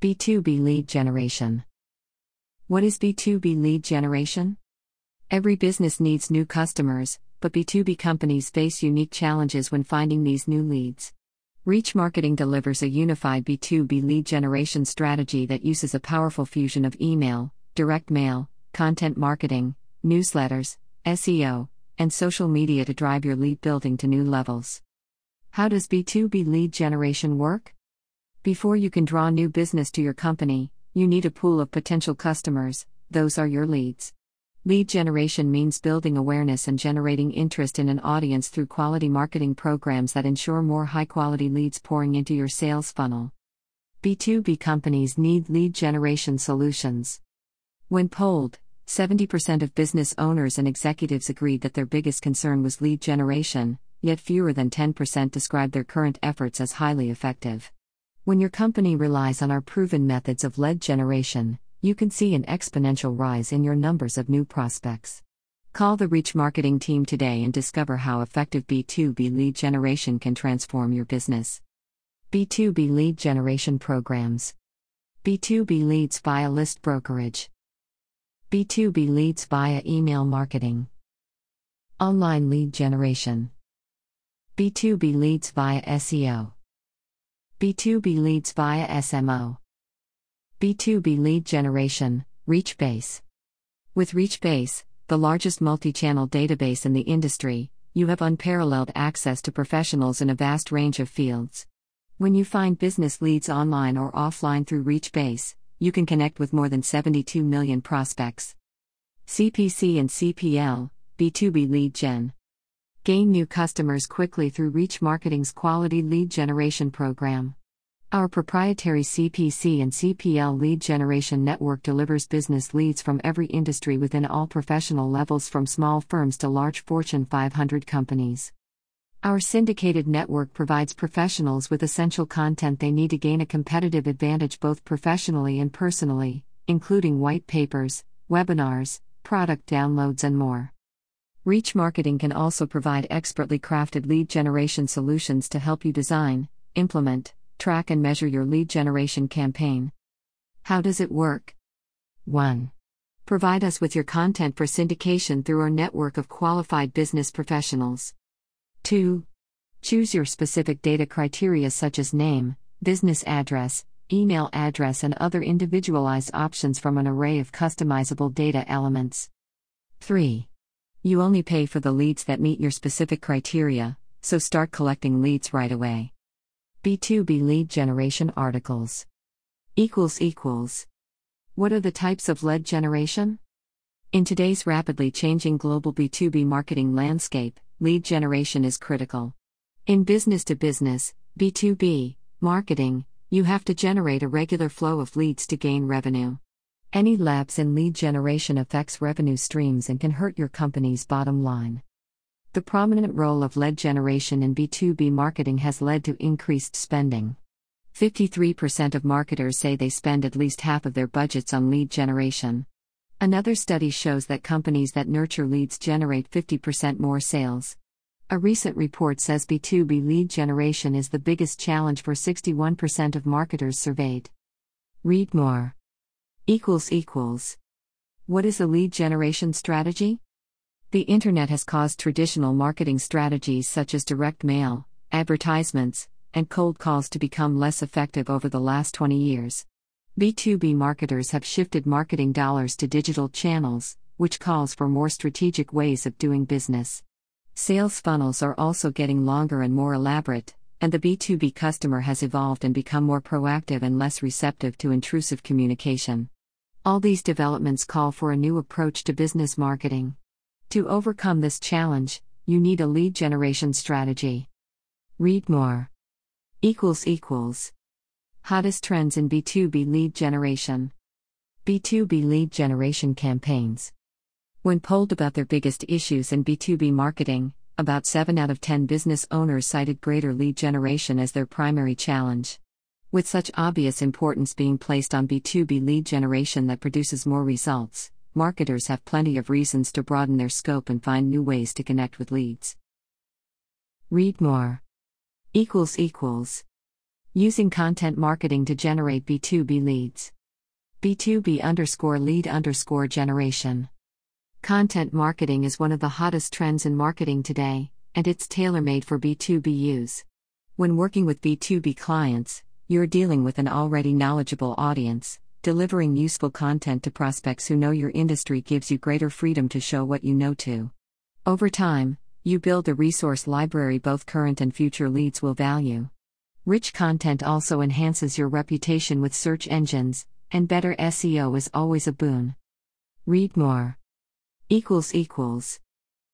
B2B lead generation. What is B2B lead generation? Every business needs new customers, but B2B companies face unique challenges when finding these new leads. Reach Marketing delivers a unified B2B lead generation strategy that uses a powerful fusion of email, direct mail, content marketing, newsletters, SEO, and social media to drive your lead building to new levels. How does B2B lead generation work? Before you can draw new business to your company, you need a pool of potential customers, those are your leads. Lead generation means building awareness and generating interest in an audience through quality marketing programs that ensure more high quality leads pouring into your sales funnel. B2B companies need lead generation solutions. When polled, 70% of business owners and executives agreed that their biggest concern was lead generation, yet fewer than 10% described their current efforts as highly effective. When your company relies on our proven methods of lead generation, you can see an exponential rise in your numbers of new prospects. Call the Reach Marketing team today and discover how effective B2B lead generation can transform your business. B2B lead generation programs. B2B leads via list brokerage. B2B leads via email marketing. Online lead generation. B2B leads via SEO. B2B leads via SMO. B2B lead generation, ReachBase. With ReachBase, the largest multi channel database in the industry, you have unparalleled access to professionals in a vast range of fields. When you find business leads online or offline through ReachBase, you can connect with more than 72 million prospects. CPC and CPL, B2B lead gen. Gain new customers quickly through Reach Marketing's quality lead generation program. Our proprietary CPC and CPL lead generation network delivers business leads from every industry within all professional levels from small firms to large Fortune 500 companies. Our syndicated network provides professionals with essential content they need to gain a competitive advantage both professionally and personally, including white papers, webinars, product downloads, and more. Reach Marketing can also provide expertly crafted lead generation solutions to help you design, implement, track, and measure your lead generation campaign. How does it work? 1. Provide us with your content for syndication through our network of qualified business professionals. 2. Choose your specific data criteria such as name, business address, email address, and other individualized options from an array of customizable data elements. 3. You only pay for the leads that meet your specific criteria, so start collecting leads right away. B2B lead generation articles equals equals What are the types of lead generation? In today's rapidly changing global B2B marketing landscape, lead generation is critical. In business to business, B2B marketing, you have to generate a regular flow of leads to gain revenue. Any lapse in lead generation affects revenue streams and can hurt your company's bottom line. The prominent role of lead generation in B2B marketing has led to increased spending. 53% of marketers say they spend at least half of their budgets on lead generation. Another study shows that companies that nurture leads generate 50% more sales. A recent report says B2B lead generation is the biggest challenge for 61% of marketers surveyed. Read more equals equals What is a lead generation strategy? The internet has caused traditional marketing strategies such as direct mail, advertisements, and cold calls to become less effective over the last 20 years. B2B marketers have shifted marketing dollars to digital channels, which calls for more strategic ways of doing business. Sales funnels are also getting longer and more elaborate, and the B2B customer has evolved and become more proactive and less receptive to intrusive communication. All these developments call for a new approach to business marketing. To overcome this challenge, you need a lead generation strategy. Read more. Equals equals. Hottest trends in B2B lead generation. B2B lead generation campaigns. When polled about their biggest issues in B2B marketing, about 7 out of 10 business owners cited greater lead generation as their primary challenge. With such obvious importance being placed on B2B lead generation that produces more results, marketers have plenty of reasons to broaden their scope and find new ways to connect with leads. Read more. Equals equals. Using content marketing to generate B2B leads. B2B underscore lead underscore generation. Content marketing is one of the hottest trends in marketing today, and it's tailor made for B2B use. When working with B2B clients, you're dealing with an already knowledgeable audience. Delivering useful content to prospects who know your industry gives you greater freedom to show what you know to. Over time, you build a resource library both current and future leads will value. Rich content also enhances your reputation with search engines, and better SEO is always a boon. Read more. equals equals